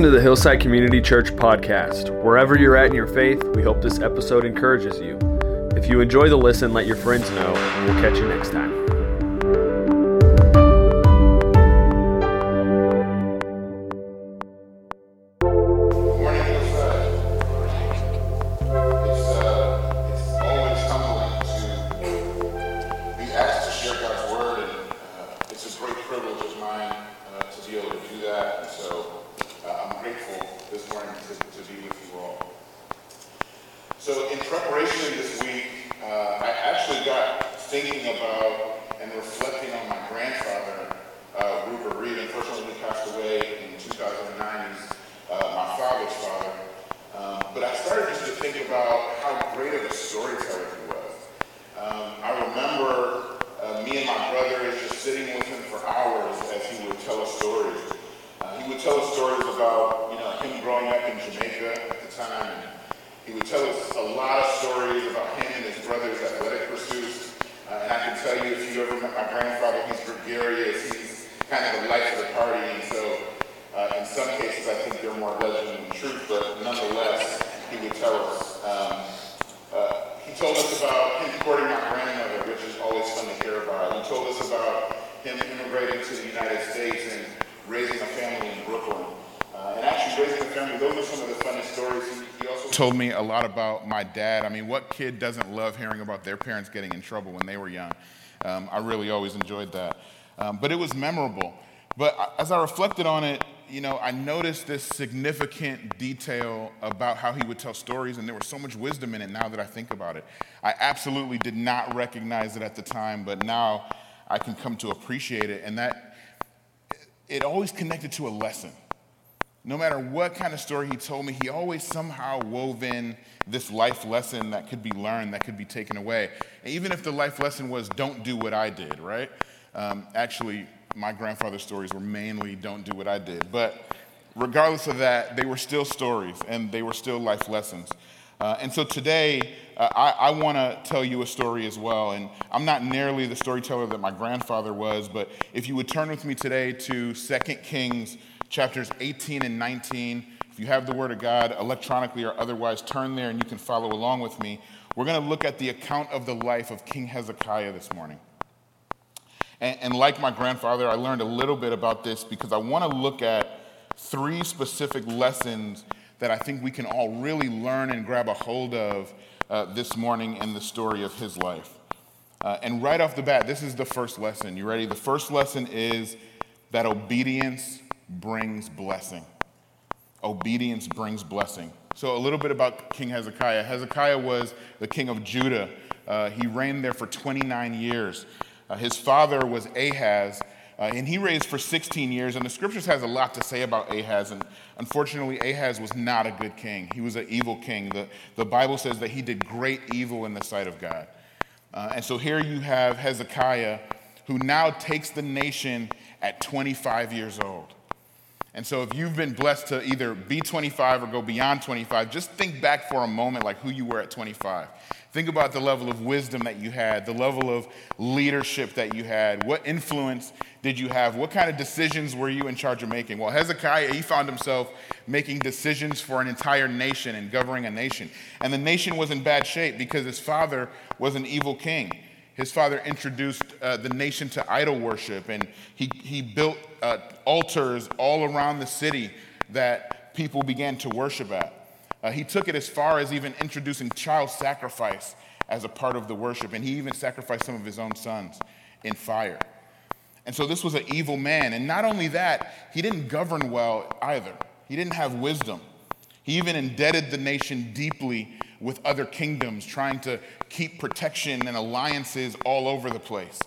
Welcome to the Hillside Community Church podcast. Wherever you're at in your faith, we hope this episode encourages you. If you enjoy the listen, let your friends know, and we'll catch you next time. Him immigrating to the United States and raising a family in Brooklyn. Uh, and actually raising a family, those are some of the funnest stories. He also told me a lot about my dad. I mean, what kid doesn't love hearing about their parents getting in trouble when they were young? Um, I really always enjoyed that. Um, but it was memorable. But as I reflected on it, you know, I noticed this significant detail about how he would tell stories, and there was so much wisdom in it now that I think about it. I absolutely did not recognize it at the time, but now I can come to appreciate it, and that it always connected to a lesson. No matter what kind of story he told me, he always somehow wove in this life lesson that could be learned, that could be taken away. And even if the life lesson was, don't do what I did, right? Um, actually, my grandfather's stories were mainly, don't do what I did. But regardless of that, they were still stories and they were still life lessons. Uh, and so today, uh, I, I want to tell you a story as well. And I'm not nearly the storyteller that my grandfather was, but if you would turn with me today to 2 Kings chapters 18 and 19. If you have the Word of God electronically or otherwise, turn there and you can follow along with me. We're going to look at the account of the life of King Hezekiah this morning. And, and like my grandfather, I learned a little bit about this because I want to look at three specific lessons that I think we can all really learn and grab a hold of uh, this morning in the story of his life. Uh, and right off the bat, this is the first lesson. You ready? The first lesson is that obedience brings blessing. Obedience brings blessing. So, a little bit about King Hezekiah. Hezekiah was the king of Judah. Uh, he reigned there for 29 years. Uh, his father was Ahaz, uh, and he reigned for 16 years. And the scriptures has a lot to say about Ahaz. And unfortunately, Ahaz was not a good king. He was an evil king. The, the Bible says that he did great evil in the sight of God. Uh, and so here you have Hezekiah, who now takes the nation at 25 years old. And so, if you've been blessed to either be 25 or go beyond 25, just think back for a moment like who you were at 25. Think about the level of wisdom that you had, the level of leadership that you had. What influence did you have? What kind of decisions were you in charge of making? Well, Hezekiah, he found himself making decisions for an entire nation and governing a nation. And the nation was in bad shape because his father was an evil king. His father introduced uh, the nation to idol worship, and he, he built uh, altars all around the city that people began to worship at. Uh, he took it as far as even introducing child sacrifice as a part of the worship, and he even sacrificed some of his own sons in fire. And so this was an evil man. And not only that, he didn't govern well either, he didn't have wisdom. He even indebted the nation deeply with other kingdoms, trying to keep protection and alliances all over the place.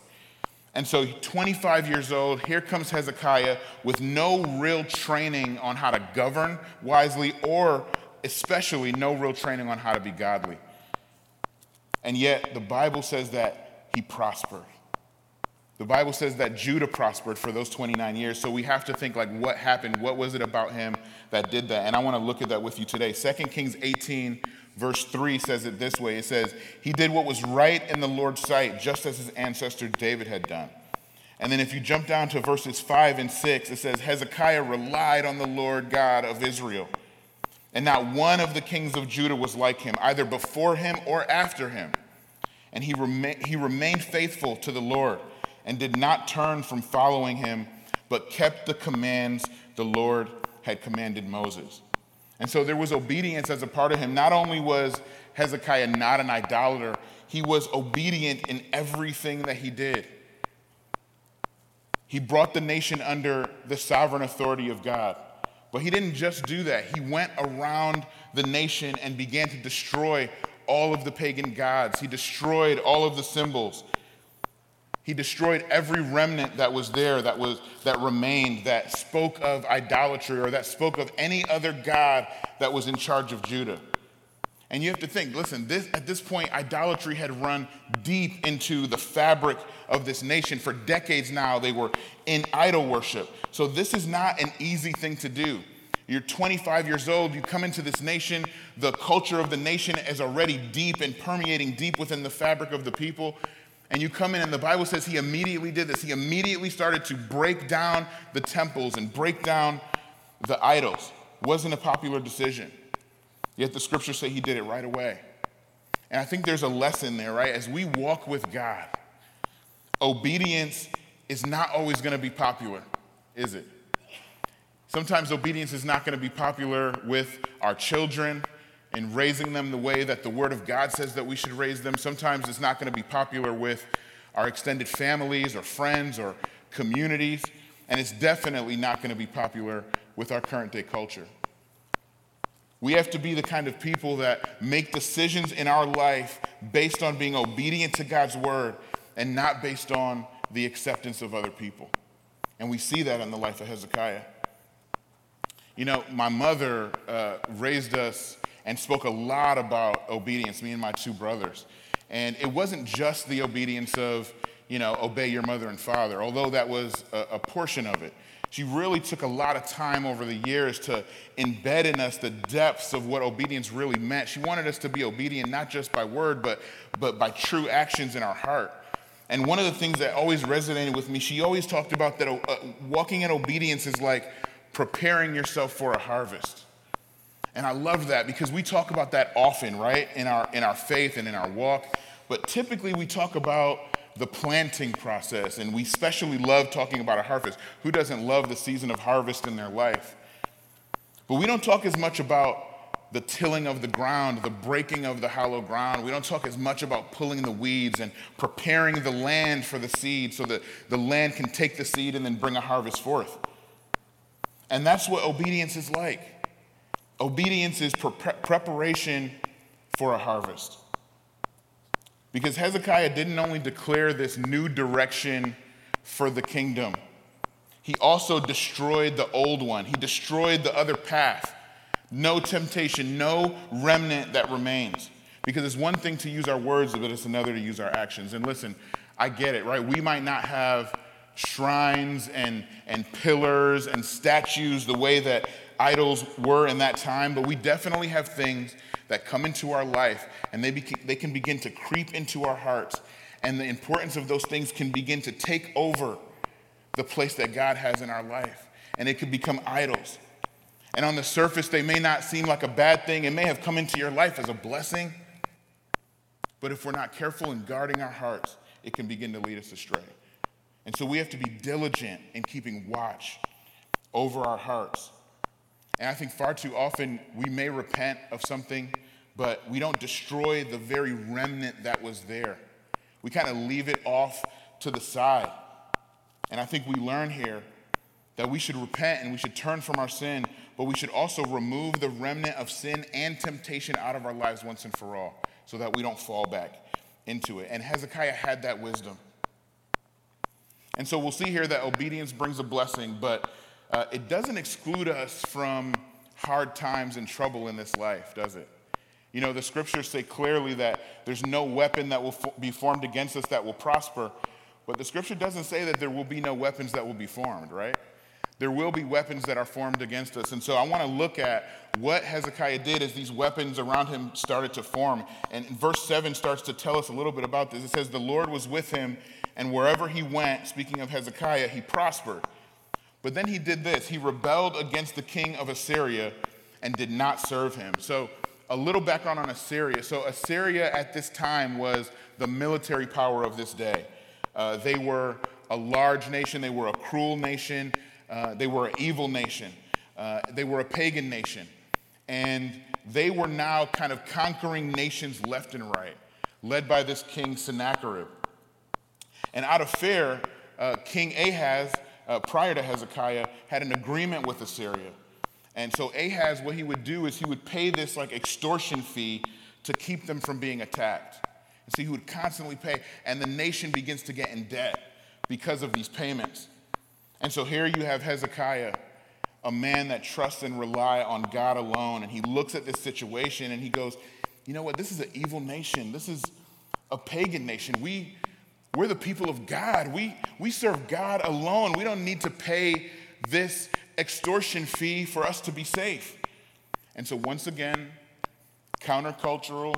And so, 25 years old, here comes Hezekiah with no real training on how to govern wisely, or especially no real training on how to be godly. And yet, the Bible says that he prospered. The Bible says that Judah prospered for those 29 years. So we have to think like what happened? What was it about him that did that? And I want to look at that with you today. 2 Kings 18 verse 3 says it this way. It says, "He did what was right in the Lord's sight, just as his ancestor David had done." And then if you jump down to verses 5 and 6, it says, Hezekiah relied on the Lord God of Israel. And not one of the kings of Judah was like him, either before him or after him. And he, rema- he remained faithful to the Lord and did not turn from following him, but kept the commands the Lord had commanded Moses. And so there was obedience as a part of him. Not only was Hezekiah not an idolater, he was obedient in everything that he did. He brought the nation under the sovereign authority of God. But he didn't just do that, he went around the nation and began to destroy all of the pagan gods. He destroyed all of the symbols. He destroyed every remnant that was there, that, was, that remained, that spoke of idolatry or that spoke of any other God that was in charge of Judah. And you have to think listen, this, at this point, idolatry had run deep into the fabric of this nation. For decades now, they were in idol worship. So this is not an easy thing to do. You're 25 years old, you come into this nation, the culture of the nation is already deep and permeating deep within the fabric of the people. And you come in, and the Bible says he immediately did this. He immediately started to break down the temples and break down the idols. Wasn't a popular decision. Yet the scriptures say he did it right away. And I think there's a lesson there, right? As we walk with God, obedience is not always going to be popular, is it? Sometimes obedience is not going to be popular with our children in raising them the way that the Word of God says that we should raise them. Sometimes it's not going to be popular with our extended families or friends or communities. And it's definitely not going to be popular with our current day culture. We have to be the kind of people that make decisions in our life based on being obedient to God's word and not based on the acceptance of other people. And we see that in the life of Hezekiah. You know, my mother uh, raised us and spoke a lot about obedience, me and my two brothers. And it wasn't just the obedience of, you know, obey your mother and father, although that was a, a portion of it. She really took a lot of time over the years to embed in us the depths of what obedience really meant. She wanted us to be obedient not just by word, but, but by true actions in our heart. And one of the things that always resonated with me, she always talked about that uh, walking in obedience is like preparing yourself for a harvest. And I love that because we talk about that often, right? In our in our faith and in our walk. But typically we talk about the planting process and we especially love talking about a harvest. Who doesn't love the season of harvest in their life? But we don't talk as much about the tilling of the ground, the breaking of the hollow ground. We don't talk as much about pulling the weeds and preparing the land for the seed so that the land can take the seed and then bring a harvest forth. And that's what obedience is like. Obedience is pre- preparation for a harvest. Because Hezekiah didn't only declare this new direction for the kingdom, he also destroyed the old one. He destroyed the other path. No temptation, no remnant that remains. Because it's one thing to use our words, but it's another to use our actions. And listen, I get it, right? We might not have shrines and, and pillars and statues the way that idols were in that time, but we definitely have things that come into our life and they, beca- they can begin to creep into our hearts. And the importance of those things can begin to take over the place that God has in our life. And it can become idols. And on the surface, they may not seem like a bad thing. It may have come into your life as a blessing. But if we're not careful in guarding our hearts, it can begin to lead us astray. And so we have to be diligent in keeping watch over our hearts. And I think far too often we may repent of something, but we don't destroy the very remnant that was there. We kind of leave it off to the side. And I think we learn here that we should repent and we should turn from our sin, but we should also remove the remnant of sin and temptation out of our lives once and for all so that we don't fall back into it. And Hezekiah had that wisdom. And so we'll see here that obedience brings a blessing, but uh, it doesn't exclude us from hard times and trouble in this life, does it? You know, the scriptures say clearly that there's no weapon that will fo- be formed against us that will prosper, but the scripture doesn't say that there will be no weapons that will be formed, right? There will be weapons that are formed against us. And so I want to look at what Hezekiah did as these weapons around him started to form. And verse 7 starts to tell us a little bit about this. It says, The Lord was with him and wherever he went, speaking of Hezekiah, he prospered. But then he did this he rebelled against the king of Assyria and did not serve him. So, a little background on Assyria. So, Assyria at this time was the military power of this day. Uh, they were a large nation, they were a cruel nation, uh, they were an evil nation, uh, they were a pagan nation. And they were now kind of conquering nations left and right, led by this king Sennacherib. And out of fear, uh, King Ahaz, uh, prior to Hezekiah, had an agreement with Assyria. And so Ahaz, what he would do is he would pay this like extortion fee to keep them from being attacked. And so he would constantly pay, and the nation begins to get in debt because of these payments. And so here you have Hezekiah, a man that trusts and relies on God alone, and he looks at this situation and he goes, "You know what? This is an evil nation. This is a pagan nation. We we're the people of God. We, we serve God alone. We don't need to pay this extortion fee for us to be safe. And so, once again, countercultural,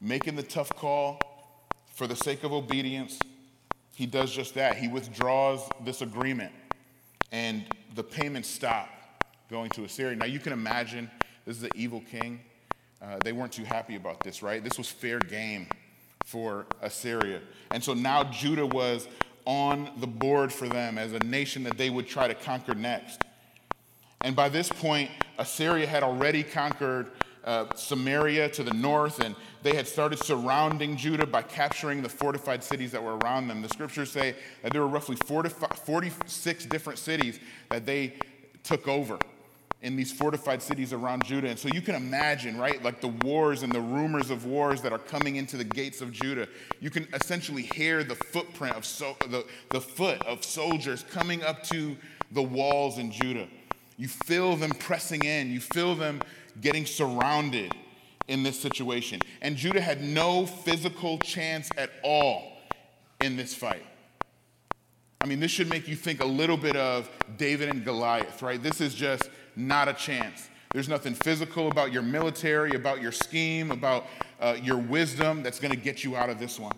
making the tough call for the sake of obedience, he does just that. He withdraws this agreement, and the payments stop going to Assyria. Now, you can imagine this is an evil king. Uh, they weren't too happy about this, right? This was fair game for Assyria. And so now Judah was on the board for them as a nation that they would try to conquer next. And by this point, Assyria had already conquered uh, Samaria to the north, and they had started surrounding Judah by capturing the fortified cities that were around them. The scriptures say that there were roughly 46 different cities that they took over in these fortified cities around Judah. And so you can imagine, right, like the wars and the rumors of wars that are coming into the gates of Judah. You can essentially hear the footprint of so, the, the foot of soldiers coming up to the walls in Judah. You feel them pressing in, you feel them getting surrounded in this situation. And Judah had no physical chance at all in this fight. I mean, this should make you think a little bit of David and Goliath, right? This is just not a chance. There's nothing physical about your military, about your scheme, about uh, your wisdom that's going to get you out of this one.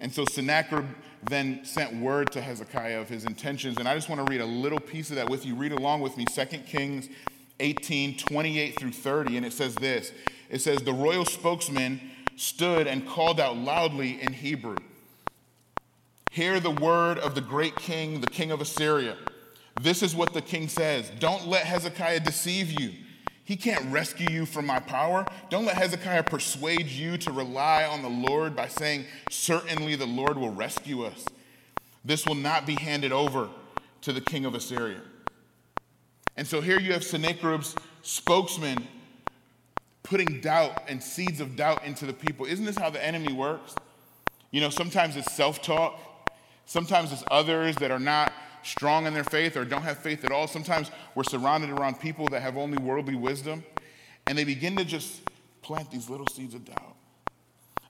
And so Sennacherib then sent word to Hezekiah of his intentions. And I just want to read a little piece of that with you. Read along with me 2 Kings 18 28 through 30. And it says this It says, The royal spokesman stood and called out loudly in Hebrew Hear the word of the great king, the king of Assyria. This is what the king says Don't let Hezekiah deceive you. He can't rescue you from my power. Don't let Hezekiah persuade you to rely on the Lord by saying, Certainly the Lord will rescue us. This will not be handed over to the king of Assyria. And so here you have Sennacherib's spokesman putting doubt and seeds of doubt into the people. Isn't this how the enemy works? You know, sometimes it's self talk, sometimes it's others that are not strong in their faith or don't have faith at all. Sometimes we're surrounded around people that have only worldly wisdom, and they begin to just plant these little seeds of doubt.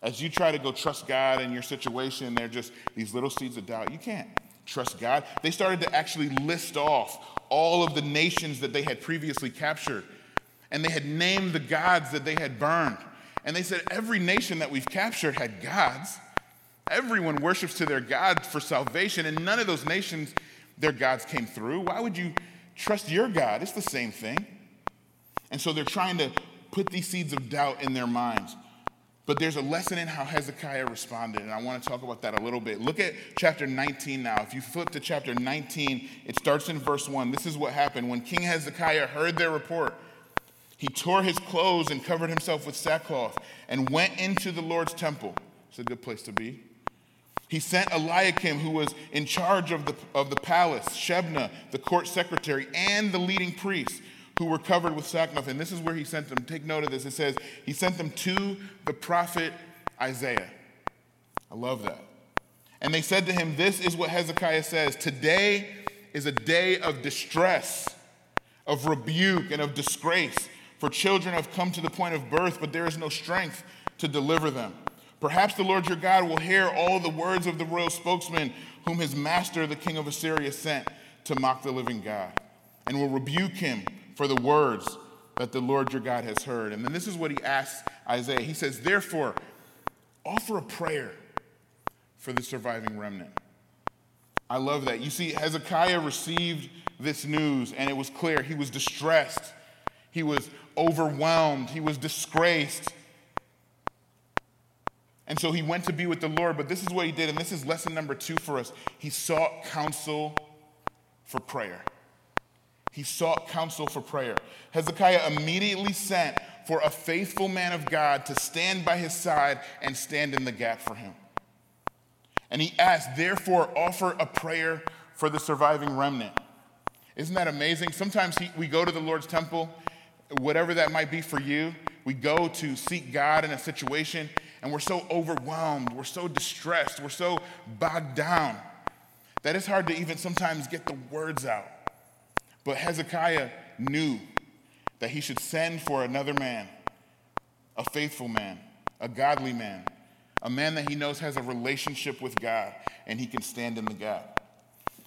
As you try to go trust God in your situation, they're just these little seeds of doubt. You can't trust God. They started to actually list off all of the nations that they had previously captured, and they had named the gods that they had burned. And they said, Every nation that we've captured had gods. Everyone worships to their God for salvation, and none of those nations their gods came through. Why would you trust your God? It's the same thing. And so they're trying to put these seeds of doubt in their minds. But there's a lesson in how Hezekiah responded, and I want to talk about that a little bit. Look at chapter 19 now. If you flip to chapter 19, it starts in verse 1. This is what happened. When King Hezekiah heard their report, he tore his clothes and covered himself with sackcloth and went into the Lord's temple. It's a good place to be. He sent Eliakim, who was in charge of the, of the palace, Shebna, the court secretary, and the leading priests, who were covered with sackcloth. And this is where he sent them. Take note of this. It says, He sent them to the prophet Isaiah. I love that. And they said to him, This is what Hezekiah says Today is a day of distress, of rebuke, and of disgrace. For children have come to the point of birth, but there is no strength to deliver them. Perhaps the Lord your God will hear all the words of the royal spokesman whom his master, the king of Assyria, sent to mock the living God, and will rebuke him for the words that the Lord your God has heard. And then this is what he asks Isaiah. He says, Therefore, offer a prayer for the surviving remnant. I love that. You see, Hezekiah received this news, and it was clear he was distressed, he was overwhelmed, he was disgraced. And so he went to be with the Lord, but this is what he did, and this is lesson number two for us. He sought counsel for prayer. He sought counsel for prayer. Hezekiah immediately sent for a faithful man of God to stand by his side and stand in the gap for him. And he asked, therefore, offer a prayer for the surviving remnant. Isn't that amazing? Sometimes he, we go to the Lord's temple, whatever that might be for you, we go to seek God in a situation, and we're so overwhelmed, we're so distressed, we're so bogged down that it's hard to even sometimes get the words out. But Hezekiah knew that he should send for another man, a faithful man, a godly man, a man that he knows has a relationship with God and he can stand in the gap.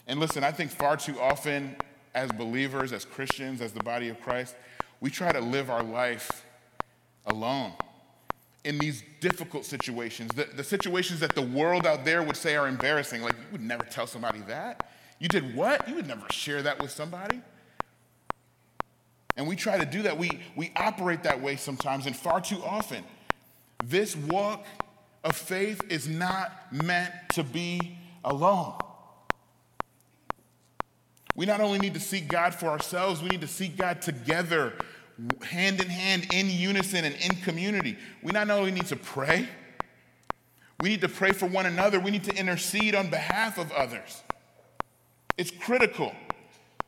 And listen, I think far too often as believers, as Christians, as the body of Christ, we try to live our life alone in these difficult situations, the, the situations that the world out there would say are embarrassing. Like, you would never tell somebody that. You did what? You would never share that with somebody. And we try to do that. We, we operate that way sometimes and far too often. This walk of faith is not meant to be alone. We not only need to seek God for ourselves, we need to seek God together, hand in hand, in unison, and in community. We not only need to pray, we need to pray for one another, we need to intercede on behalf of others. It's critical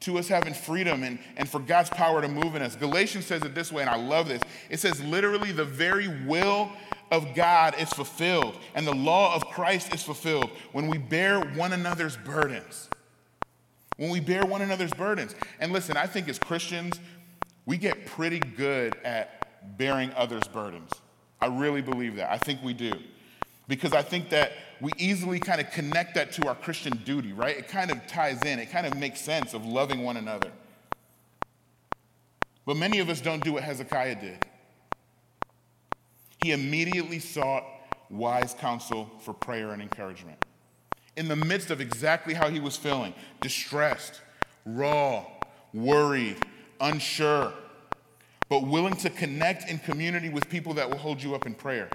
to us having freedom and, and for God's power to move in us. Galatians says it this way, and I love this. It says, literally, the very will of God is fulfilled, and the law of Christ is fulfilled when we bear one another's burdens. When we bear one another's burdens. And listen, I think as Christians, we get pretty good at bearing others' burdens. I really believe that. I think we do. Because I think that we easily kind of connect that to our Christian duty, right? It kind of ties in, it kind of makes sense of loving one another. But many of us don't do what Hezekiah did. He immediately sought wise counsel for prayer and encouragement. In the midst of exactly how he was feeling distressed, raw, worried, unsure, but willing to connect in community with people that will hold you up in prayer.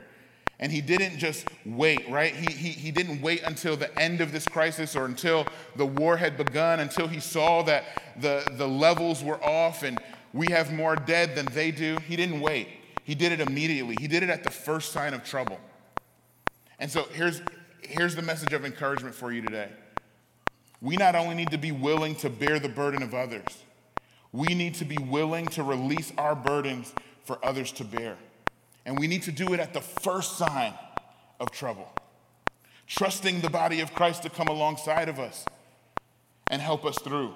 And he didn't just wait, right? He, he, he didn't wait until the end of this crisis or until the war had begun, until he saw that the, the levels were off and we have more dead than they do. He didn't wait. He did it immediately. He did it at the first sign of trouble. And so here's, here's the message of encouragement for you today. We not only need to be willing to bear the burden of others, we need to be willing to release our burdens for others to bear. And we need to do it at the first sign of trouble, trusting the body of Christ to come alongside of us and help us through.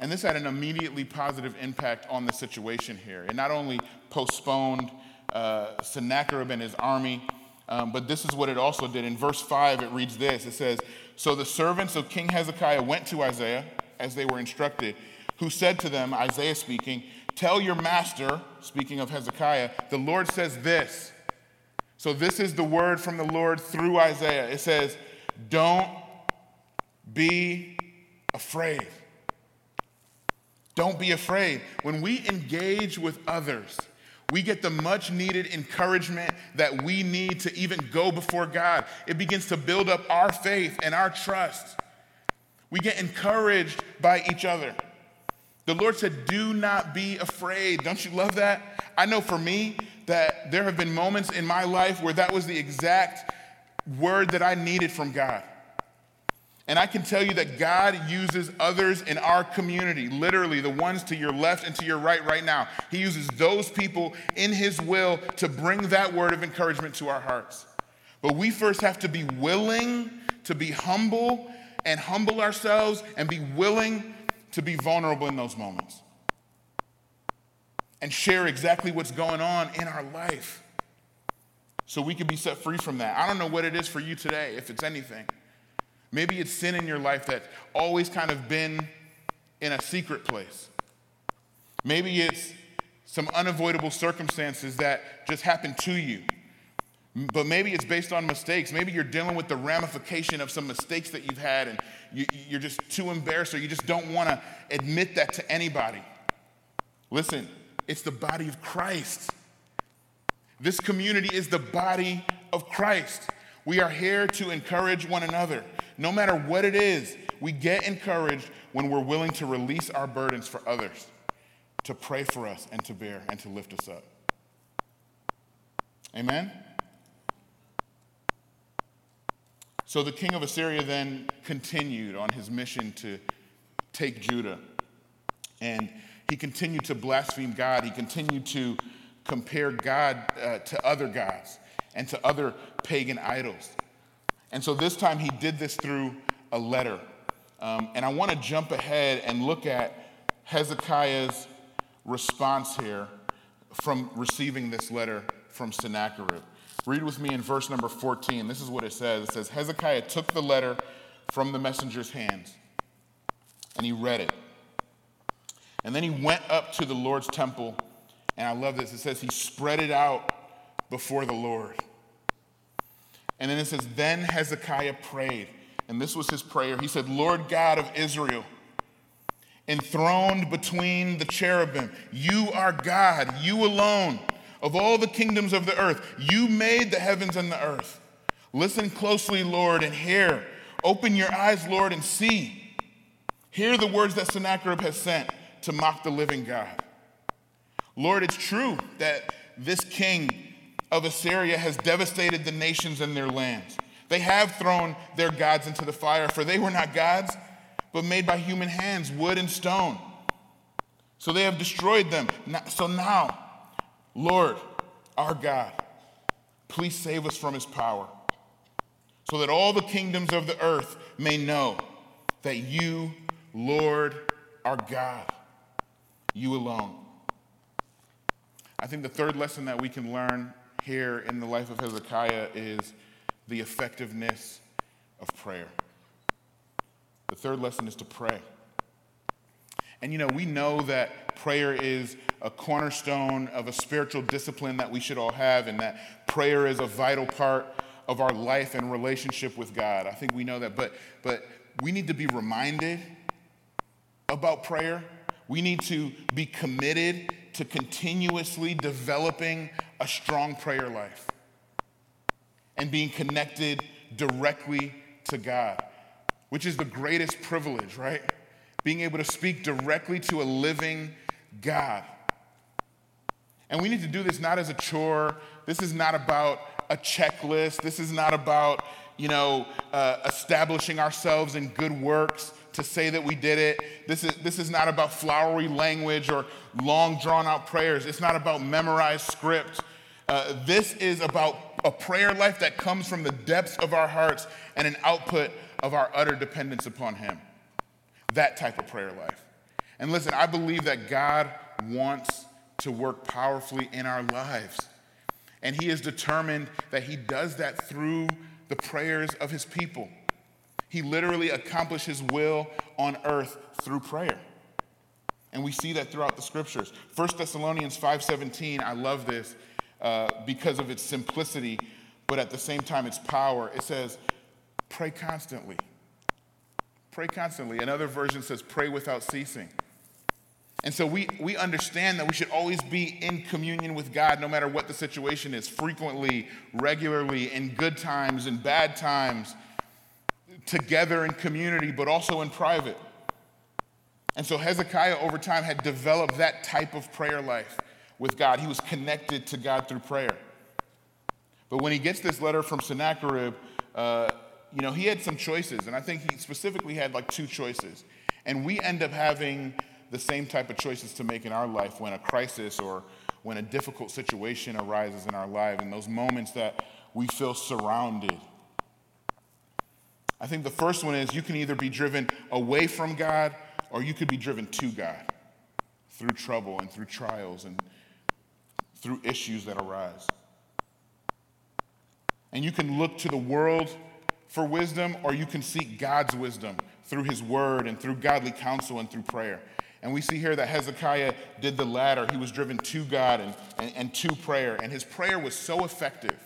And this had an immediately positive impact on the situation here. It not only postponed uh, Sennacherib and his army, um, but this is what it also did. In verse 5, it reads this it says, So the servants of King Hezekiah went to Isaiah as they were instructed, who said to them, Isaiah speaking, Tell your master, speaking of Hezekiah, the Lord says this. So, this is the word from the Lord through Isaiah. It says, Don't be afraid. Don't be afraid. When we engage with others, we get the much needed encouragement that we need to even go before God. It begins to build up our faith and our trust. We get encouraged by each other. The Lord said, Do not be afraid. Don't you love that? I know for me that there have been moments in my life where that was the exact word that I needed from God. And I can tell you that God uses others in our community, literally the ones to your left and to your right right now. He uses those people in His will to bring that word of encouragement to our hearts. But we first have to be willing to be humble and humble ourselves and be willing to be vulnerable in those moments and share exactly what's going on in our life so we can be set free from that. I don't know what it is for you today, if it's anything. Maybe it's sin in your life that's always kind of been in a secret place. Maybe it's some unavoidable circumstances that just happened to you. But maybe it's based on mistakes. Maybe you're dealing with the ramification of some mistakes that you've had and you, you're just too embarrassed or you just don't want to admit that to anybody. Listen, it's the body of Christ. This community is the body of Christ. We are here to encourage one another. No matter what it is, we get encouraged when we're willing to release our burdens for others, to pray for us and to bear and to lift us up. Amen? So the king of Assyria then continued on his mission to take Judah. And he continued to blaspheme God. He continued to compare God uh, to other gods and to other pagan idols. And so this time he did this through a letter. Um, and I want to jump ahead and look at Hezekiah's response here from receiving this letter from Sennacherib. Read with me in verse number 14. This is what it says it says, Hezekiah took the letter from the messenger's hands and he read it. And then he went up to the Lord's temple, and I love this. It says he spread it out before the Lord. And then it says, Then Hezekiah prayed. And this was his prayer. He said, Lord God of Israel, enthroned between the cherubim, you are God, you alone. Of all the kingdoms of the earth, you made the heavens and the earth. Listen closely, Lord, and hear. Open your eyes, Lord, and see. Hear the words that Sennacherib has sent to mock the living God. Lord, it's true that this king of Assyria has devastated the nations and their lands. They have thrown their gods into the fire, for they were not gods, but made by human hands, wood and stone. So they have destroyed them. So now, Lord, our God, please save us from his power, so that all the kingdoms of the earth may know that you, Lord, are God, you alone. I think the third lesson that we can learn here in the life of Hezekiah is the effectiveness of prayer. The third lesson is to pray. And you know, we know that prayer is a cornerstone of a spiritual discipline that we should all have, and that prayer is a vital part of our life and relationship with God. I think we know that, but, but we need to be reminded about prayer. We need to be committed to continuously developing a strong prayer life and being connected directly to God, which is the greatest privilege, right? Being able to speak directly to a living God. And we need to do this not as a chore. This is not about a checklist. This is not about, you know, uh, establishing ourselves in good works to say that we did it. This is, this is not about flowery language or long drawn out prayers. It's not about memorized script. Uh, this is about a prayer life that comes from the depths of our hearts and an output of our utter dependence upon Him. That type of prayer life. And listen, I believe that God wants to work powerfully in our lives. And He is determined that He does that through the prayers of His people. He literally accomplished his will on earth through prayer. And we see that throughout the scriptures. 1 Thessalonians 5:17, I love this uh, because of its simplicity, but at the same time its power. It says, pray constantly. Pray constantly. Another version says, pray without ceasing. And so we, we understand that we should always be in communion with God no matter what the situation is, frequently, regularly, in good times, in bad times together in community, but also in private. And so Hezekiah, over time, had developed that type of prayer life with God. He was connected to God through prayer. But when he gets this letter from Sennacherib, uh, you know, he had some choices. And I think he specifically had like two choices. And we end up having the same type of choices to make in our life when a crisis or when a difficult situation arises in our life, in those moments that we feel surrounded I think the first one is you can either be driven away from God or you could be driven to God through trouble and through trials and through issues that arise. And you can look to the world for wisdom or you can seek God's wisdom through his word and through godly counsel and through prayer. And we see here that Hezekiah did the latter. He was driven to God and, and, and to prayer. And his prayer was so effective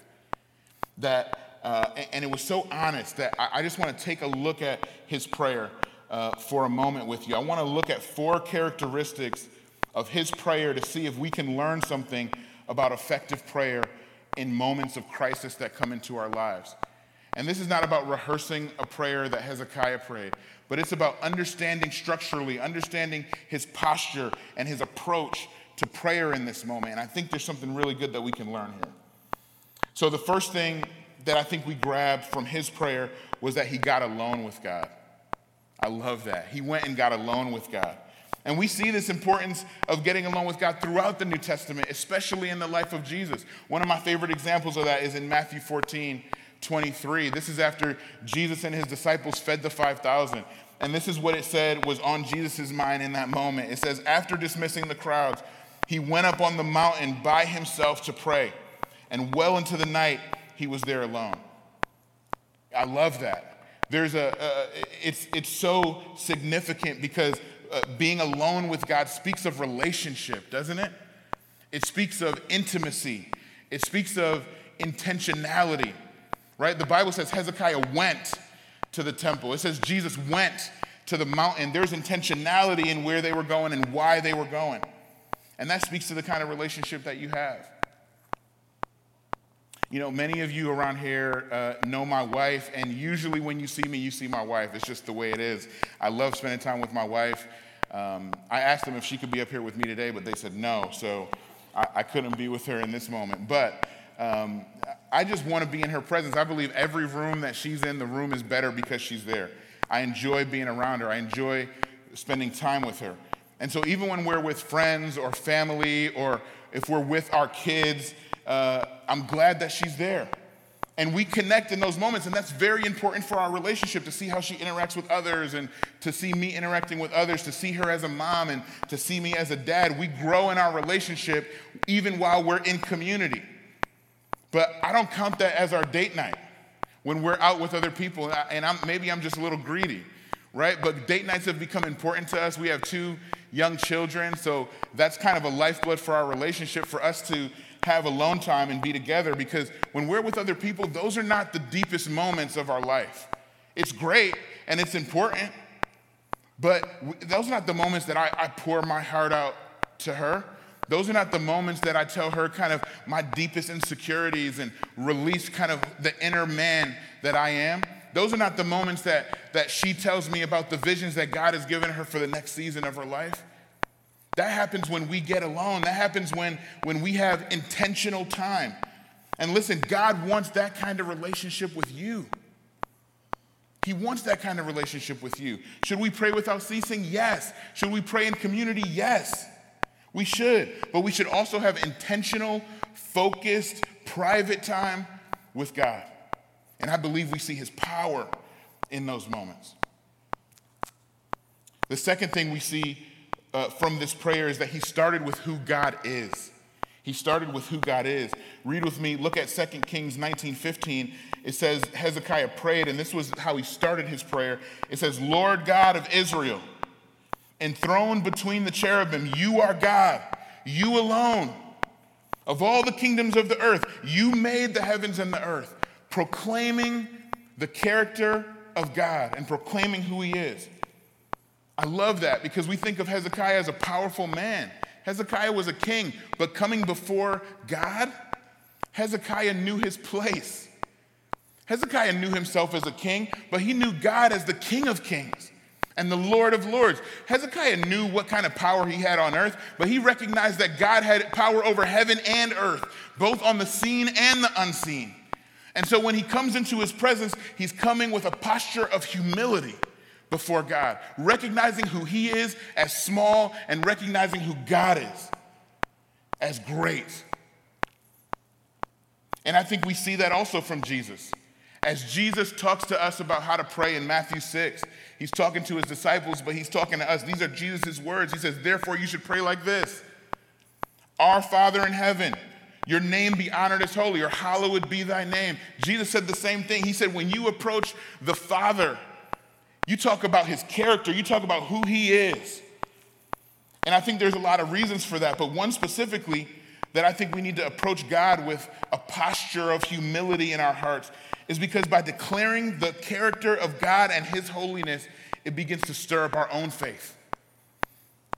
that, uh, and it was so honest that I, I just want to take a look at his prayer uh, for a moment with you. I want to look at four characteristics of his prayer to see if we can learn something about effective prayer in moments of crisis that come into our lives. And this is not about rehearsing a prayer that Hezekiah prayed, but it's about understanding structurally, understanding his posture and his approach to prayer in this moment. And I think there's something really good that we can learn here. So, the first thing that I think we grabbed from his prayer was that he got alone with God. I love that. He went and got alone with God. And we see this importance of getting alone with God throughout the New Testament, especially in the life of Jesus. One of my favorite examples of that is in Matthew 14, 23. This is after Jesus and his disciples fed the 5,000. And this is what it said was on Jesus' mind in that moment. It says, After dismissing the crowds, he went up on the mountain by himself to pray. And well into the night, he was there alone. I love that. There's a, it's, it's so significant because uh, being alone with God speaks of relationship, doesn't it? It speaks of intimacy, it speaks of intentionality, right? The Bible says Hezekiah went to the temple, it says Jesus went to the mountain. There's intentionality in where they were going and why they were going. And that speaks to the kind of relationship that you have. You know, many of you around here uh, know my wife, and usually when you see me, you see my wife. It's just the way it is. I love spending time with my wife. Um, I asked them if she could be up here with me today, but they said no, so I, I couldn't be with her in this moment. But um, I just want to be in her presence. I believe every room that she's in, the room is better because she's there. I enjoy being around her, I enjoy spending time with her. And so, even when we're with friends or family, or if we're with our kids, uh, I'm glad that she's there. And we connect in those moments, and that's very important for our relationship to see how she interacts with others and to see me interacting with others, to see her as a mom and to see me as a dad. We grow in our relationship even while we're in community. But I don't count that as our date night when we're out with other people, and I'm, maybe I'm just a little greedy, right? But date nights have become important to us. We have two young children, so that's kind of a lifeblood for our relationship for us to have alone time and be together because when we're with other people, those are not the deepest moments of our life. It's great and it's important, but those are not the moments that I, I pour my heart out to her. Those are not the moments that I tell her kind of my deepest insecurities and release kind of the inner man that I am. Those are not the moments that, that she tells me about the visions that God has given her for the next season of her life. That happens when we get alone. That happens when, when we have intentional time. And listen, God wants that kind of relationship with you. He wants that kind of relationship with you. Should we pray without ceasing? Yes. Should we pray in community? Yes. We should. But we should also have intentional, focused, private time with God. And I believe we see his power in those moments. The second thing we see uh, from this prayer is that he started with who God is. He started with who God is. Read with me, look at 2 Kings 19:15. It says, Hezekiah prayed, and this was how he started his prayer. It says, Lord God of Israel, enthroned between the cherubim, you are God, you alone. Of all the kingdoms of the earth, you made the heavens and the earth, proclaiming the character of God and proclaiming who he is. I love that because we think of Hezekiah as a powerful man. Hezekiah was a king, but coming before God, Hezekiah knew his place. Hezekiah knew himself as a king, but he knew God as the King of kings and the Lord of lords. Hezekiah knew what kind of power he had on earth, but he recognized that God had power over heaven and earth, both on the seen and the unseen. And so when he comes into his presence, he's coming with a posture of humility before God, recognizing who He is as small and recognizing who God is as great. And I think we see that also from Jesus. As Jesus talks to us about how to pray in Matthew 6, he's talking to his disciples, but he's talking to us. These are Jesus' words. He says, Therefore, you should pray like this Our Father in heaven, your name be honored as holy, or hallowed be thy name. Jesus said the same thing. He said, When you approach the Father, you talk about his character, you talk about who he is. And I think there's a lot of reasons for that, but one specifically that I think we need to approach God with a posture of humility in our hearts is because by declaring the character of God and His holiness, it begins to stir up our own faith.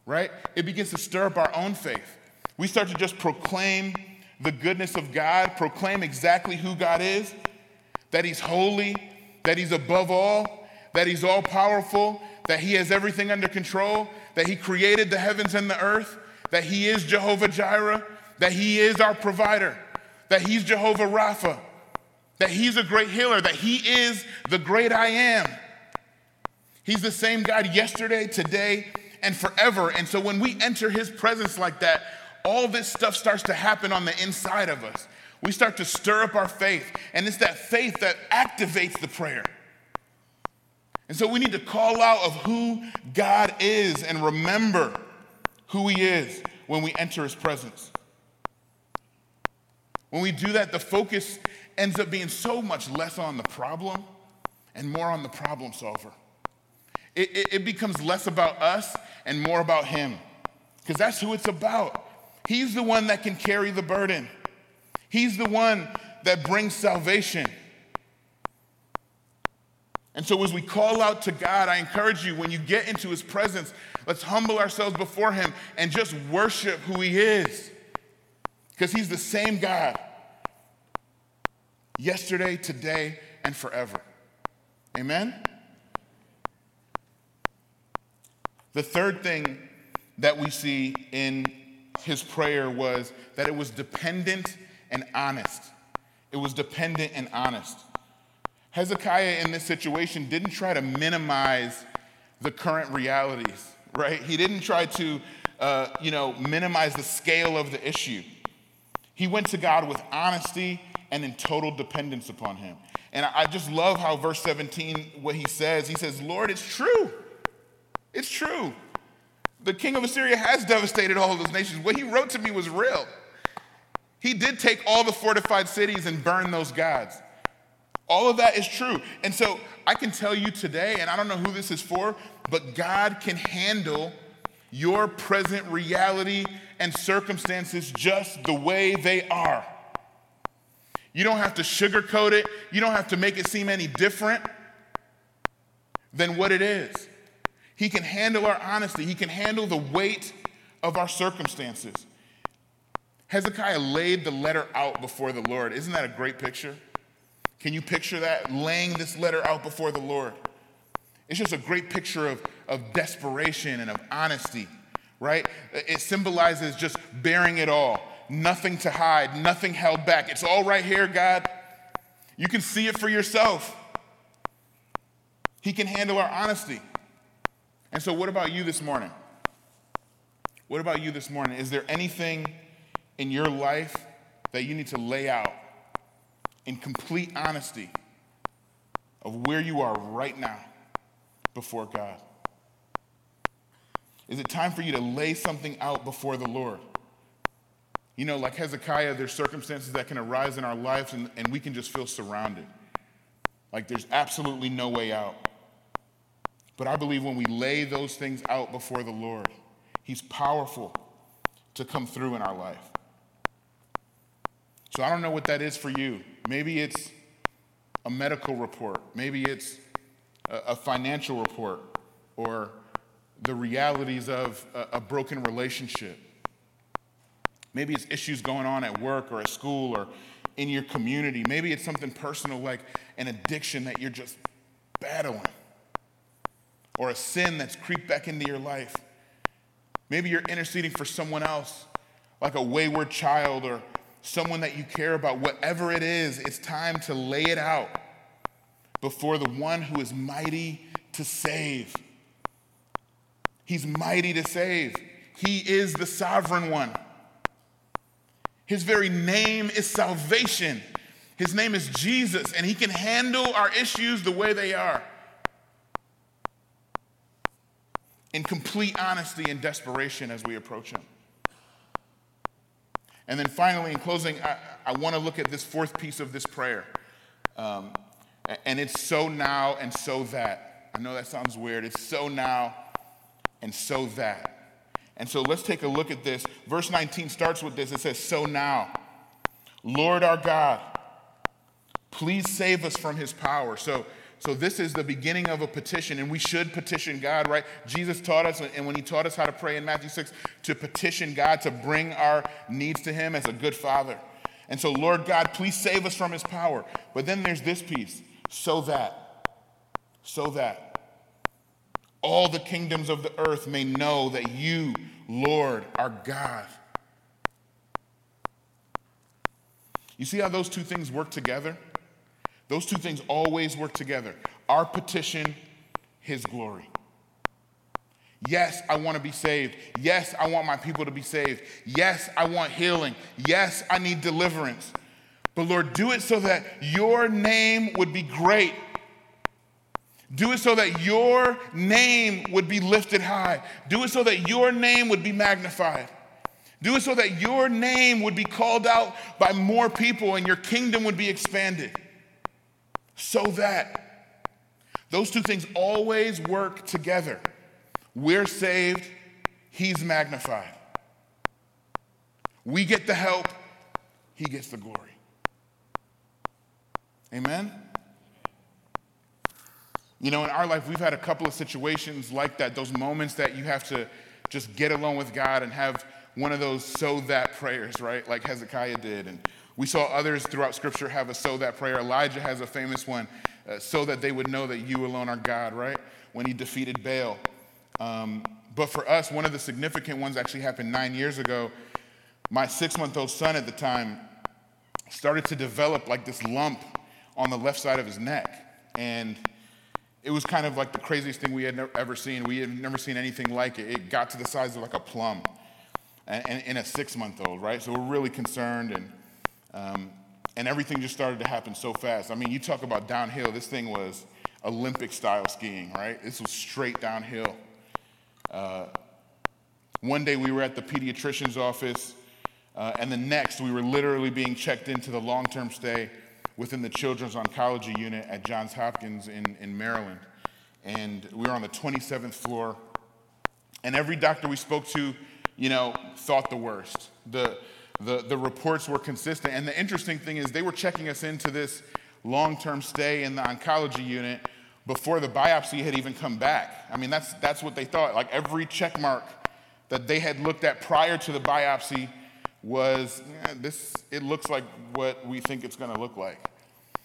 Right? It begins to stir up our own faith. We start to just proclaim the goodness of God, proclaim exactly who God is, that He's holy, that He's above all, that He's all powerful, that He has everything under control, that He created the heavens and the earth, that He is Jehovah Jireh, that He is our provider, that He's Jehovah Rapha, that He's a great healer, that He is the great I am. He's the same God yesterday, today, and forever. And so when we enter His presence like that, all this stuff starts to happen on the inside of us. We start to stir up our faith, and it's that faith that activates the prayer. And so we need to call out of who God is and remember who He is when we enter His presence. When we do that, the focus ends up being so much less on the problem and more on the problem solver. It, it, it becomes less about us and more about Him, because that's who it's about. He's the one that can carry the burden, He's the one that brings salvation. And so, as we call out to God, I encourage you when you get into His presence, let's humble ourselves before Him and just worship who He is. Because He's the same God yesterday, today, and forever. Amen? The third thing that we see in his prayer was that it was dependent and honest. It was dependent and honest. Hezekiah in this situation didn't try to minimize the current realities, right? He didn't try to, uh, you know, minimize the scale of the issue. He went to God with honesty and in total dependence upon him. And I just love how verse 17, what he says, he says, Lord, it's true. It's true. The king of Assyria has devastated all of those nations. What he wrote to me was real. He did take all the fortified cities and burn those gods. All of that is true. And so I can tell you today, and I don't know who this is for, but God can handle your present reality and circumstances just the way they are. You don't have to sugarcoat it, you don't have to make it seem any different than what it is. He can handle our honesty, He can handle the weight of our circumstances. Hezekiah laid the letter out before the Lord. Isn't that a great picture? Can you picture that? Laying this letter out before the Lord. It's just a great picture of, of desperation and of honesty, right? It symbolizes just bearing it all nothing to hide, nothing held back. It's all right here, God. You can see it for yourself. He can handle our honesty. And so, what about you this morning? What about you this morning? Is there anything in your life that you need to lay out in complete honesty of where you are right now before God? Is it time for you to lay something out before the Lord? You know, like Hezekiah, there's circumstances that can arise in our lives and, and we can just feel surrounded. Like there's absolutely no way out. But I believe when we lay those things out before the Lord, He's powerful to come through in our life. So I don't know what that is for you. Maybe it's a medical report, maybe it's a, financial report, or the realities of a broken relationship. Maybe it's issues going on at work or at school or in your community. Maybe it's something personal like an addiction that you're just battling or a sin that's creeped back into your life. Maybe you're interceding for someone else, like a wayward child or someone that you care about. Whatever it is, it's time to lay it out before the one who is mighty to save. He's mighty to save. He is the sovereign one. His very name is salvation. His name is Jesus, and He can handle our issues the way they are. In complete honesty and desperation as we approach Him. And then finally, in closing, I, I want to look at this fourth piece of this prayer. Um, and it's so now and so that. I know that sounds weird. It's so now and so that. And so let's take a look at this. Verse 19 starts with this it says, So now, Lord our God, please save us from his power. So, so this is the beginning of a petition, and we should petition God, right? Jesus taught us, and when he taught us how to pray in Matthew 6, to petition God, to bring our needs to him as a good father. And so, Lord God, please save us from his power. But then there's this piece so that, so that all the kingdoms of the earth may know that you, Lord, are God. You see how those two things work together? Those two things always work together. Our petition, His glory. Yes, I want to be saved. Yes, I want my people to be saved. Yes, I want healing. Yes, I need deliverance. But Lord, do it so that your name would be great do it so that your name would be lifted high. Do it so that your name would be magnified. Do it so that your name would be called out by more people and your kingdom would be expanded. So that those two things always work together. We're saved, He's magnified. We get the help, He gets the glory. Amen? You know, in our life, we've had a couple of situations like that, those moments that you have to just get alone with God and have one of those so that prayers, right? Like Hezekiah did. And we saw others throughout Scripture have a so that prayer. Elijah has a famous one, uh, so that they would know that you alone are God, right? When he defeated Baal. Um, but for us, one of the significant ones actually happened nine years ago. My six month old son at the time started to develop like this lump on the left side of his neck. And it was kind of like the craziest thing we had ever seen. We had never seen anything like it. It got to the size of like a plum and, and, and a six month old, right? So we're really concerned and, um, and everything just started to happen so fast. I mean, you talk about downhill, this thing was Olympic style skiing, right? This was straight downhill. Uh, one day we were at the pediatrician's office, uh, and the next we were literally being checked into the long term stay within the Children's Oncology Unit at Johns Hopkins in, in Maryland. And we were on the 27th floor. And every doctor we spoke to, you know, thought the worst. The, the, the reports were consistent. And the interesting thing is, they were checking us into this long term stay in the oncology unit before the biopsy had even come back. I mean, that's, that's what they thought. Like every check mark that they had looked at prior to the biopsy was this, it looks like what we think it's going to look like.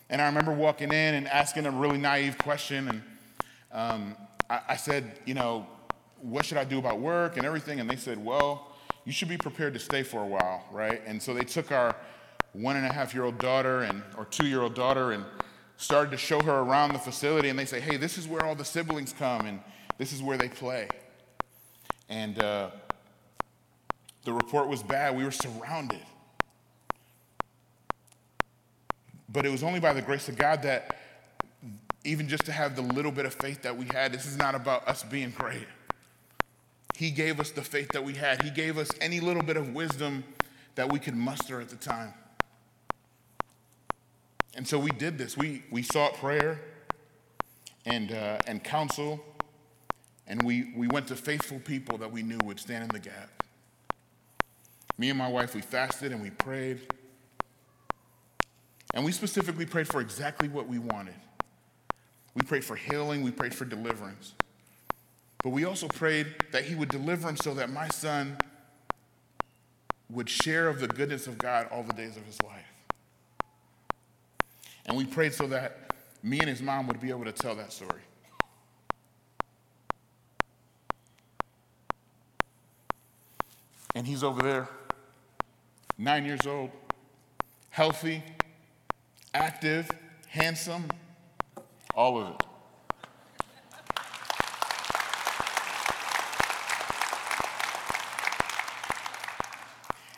And I remember walking in and asking a really naive question. And um, I, I said, you know, what should I do about work and everything? And they said, well, you should be prepared to stay for a while, right? And so they took our one and a half year old daughter and or two year old daughter and started to show her around the facility. And they say, hey, this is where all the siblings come and this is where they play. And uh, the report was bad. We were surrounded. But it was only by the grace of God that, even just to have the little bit of faith that we had, this is not about us being great. He gave us the faith that we had, He gave us any little bit of wisdom that we could muster at the time. And so we did this. We, we sought prayer and, uh, and counsel, and we, we went to faithful people that we knew would stand in the gap. Me and my wife, we fasted and we prayed. And we specifically prayed for exactly what we wanted. We prayed for healing, we prayed for deliverance. But we also prayed that He would deliver him so that my son would share of the goodness of God all the days of his life. And we prayed so that me and his mom would be able to tell that story. And he's over there nine years old, healthy, active, handsome, all of it.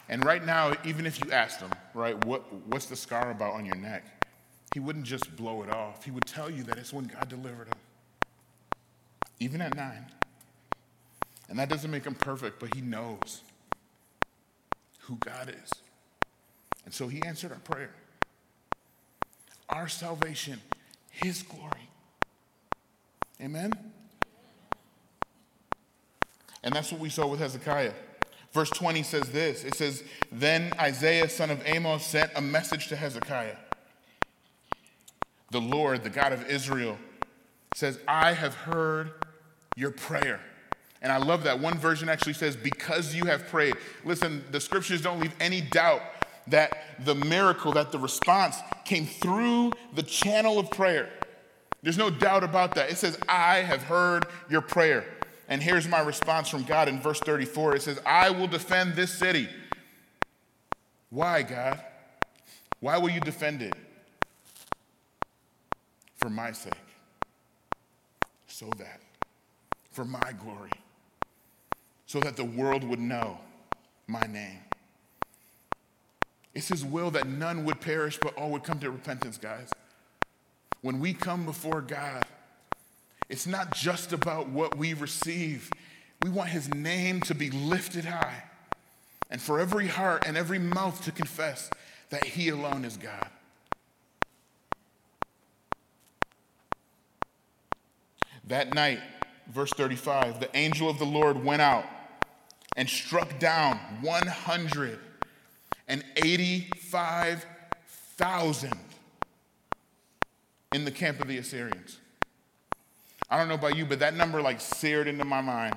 And right now, even if you asked him, right, what, what's the scar about on your neck? He wouldn't just blow it off. He would tell you that it's when God delivered him, even at nine. And that doesn't make him perfect, but he knows who God is. And so he answered our prayer. Our salvation, his glory. Amen? And that's what we saw with Hezekiah. Verse 20 says this it says, Then Isaiah, son of Amos, sent a message to Hezekiah. The Lord, the God of Israel, says, I have heard your prayer. And I love that. One version actually says, Because you have prayed. Listen, the scriptures don't leave any doubt that the miracle, that the response came through the channel of prayer. There's no doubt about that. It says, I have heard your prayer. And here's my response from God in verse 34 it says, I will defend this city. Why, God? Why will you defend it? For my sake. So that, for my glory, so that the world would know my name. It's His will that none would perish, but all would come to repentance, guys. When we come before God, it's not just about what we receive. We want his name to be lifted high and for every heart and every mouth to confess that he alone is God. That night, verse 35, the angel of the Lord went out and struck down 185,000 in the camp of the Assyrians. I don't know about you, but that number like seared into my mind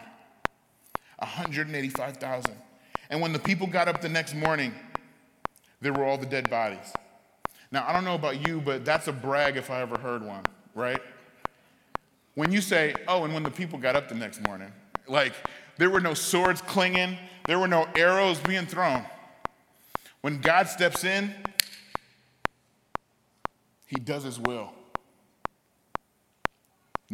185,000. And when the people got up the next morning, there were all the dead bodies. Now, I don't know about you, but that's a brag if I ever heard one, right? When you say, oh, and when the people got up the next morning, like there were no swords clinging, there were no arrows being thrown. When God steps in, he does his will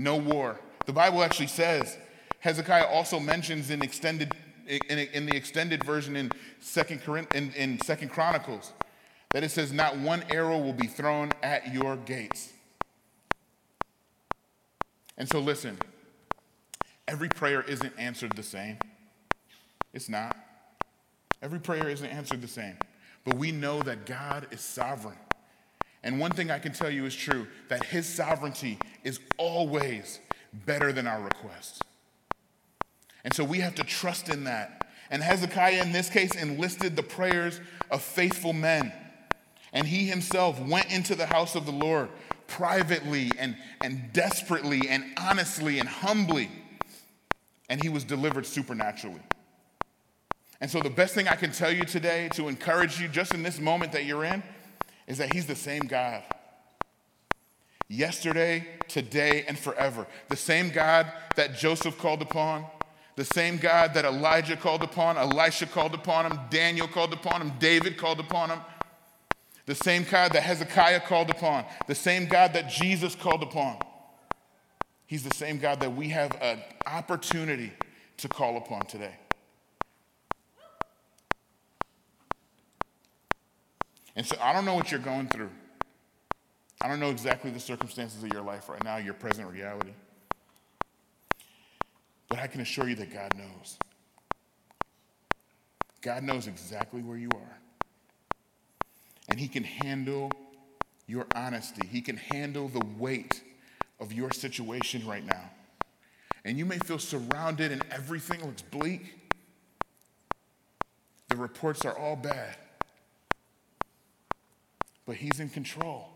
no war. The Bible actually says, Hezekiah also mentions in extended in, in the extended version in Second in, in Second Chronicles that it says, "Not one arrow will be thrown at your gates." And so, listen. Every prayer isn't answered the same. It's not. Every prayer isn't answered the same. But we know that God is sovereign. And one thing I can tell you is true that his sovereignty is always better than our requests. And so we have to trust in that. And Hezekiah, in this case, enlisted the prayers of faithful men. And he himself went into the house of the Lord privately and, and desperately and honestly and humbly. And he was delivered supernaturally. And so, the best thing I can tell you today to encourage you, just in this moment that you're in, is that He's the same God. Yesterday, today, and forever. The same God that Joseph called upon, the same God that Elijah called upon, Elisha called upon him, Daniel called upon him, David called upon him. The same God that Hezekiah called upon, the same God that Jesus called upon. He's the same God that we have an opportunity to call upon today. And so I don't know what you're going through. I don't know exactly the circumstances of your life right now, your present reality. But I can assure you that God knows. God knows exactly where you are. And He can handle your honesty, He can handle the weight of your situation right now. And you may feel surrounded and everything looks bleak. The reports are all bad but He's in control.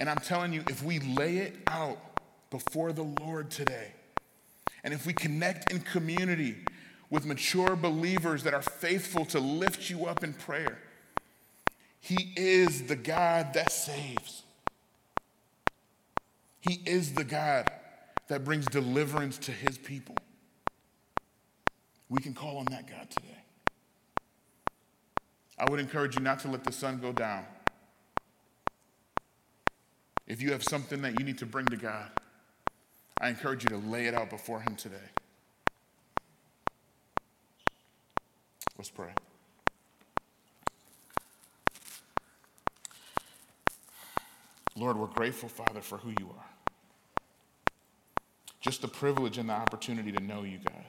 And I'm telling you, if we lay it out before the Lord today, and if we connect in community with mature believers that are faithful to lift you up in prayer, He is the God that saves. He is the God that brings deliverance to His people. We can call on that God today. I would encourage you not to let the sun go down. If you have something that you need to bring to God, I encourage you to lay it out before Him today. Let's pray. Lord, we're grateful, Father, for who you are. Just the privilege and the opportunity to know you, God.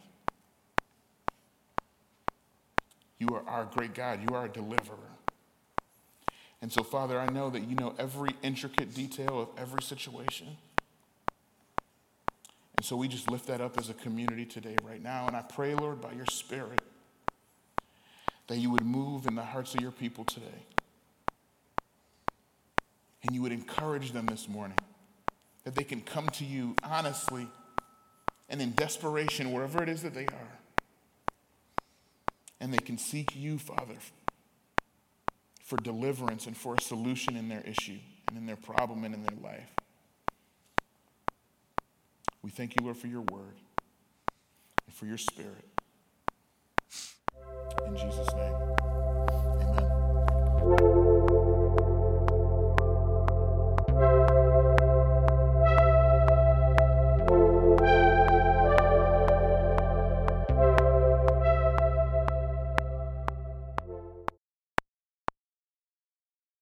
You are our great God. You are a deliverer. And so, Father, I know that you know every intricate detail of every situation. And so we just lift that up as a community today, right now. And I pray, Lord, by your Spirit, that you would move in the hearts of your people today. And you would encourage them this morning that they can come to you honestly and in desperation, wherever it is that they are. And they can seek you, Father, for deliverance and for a solution in their issue and in their problem and in their life. We thank you, Lord, for your word and for your spirit. In Jesus' name, amen.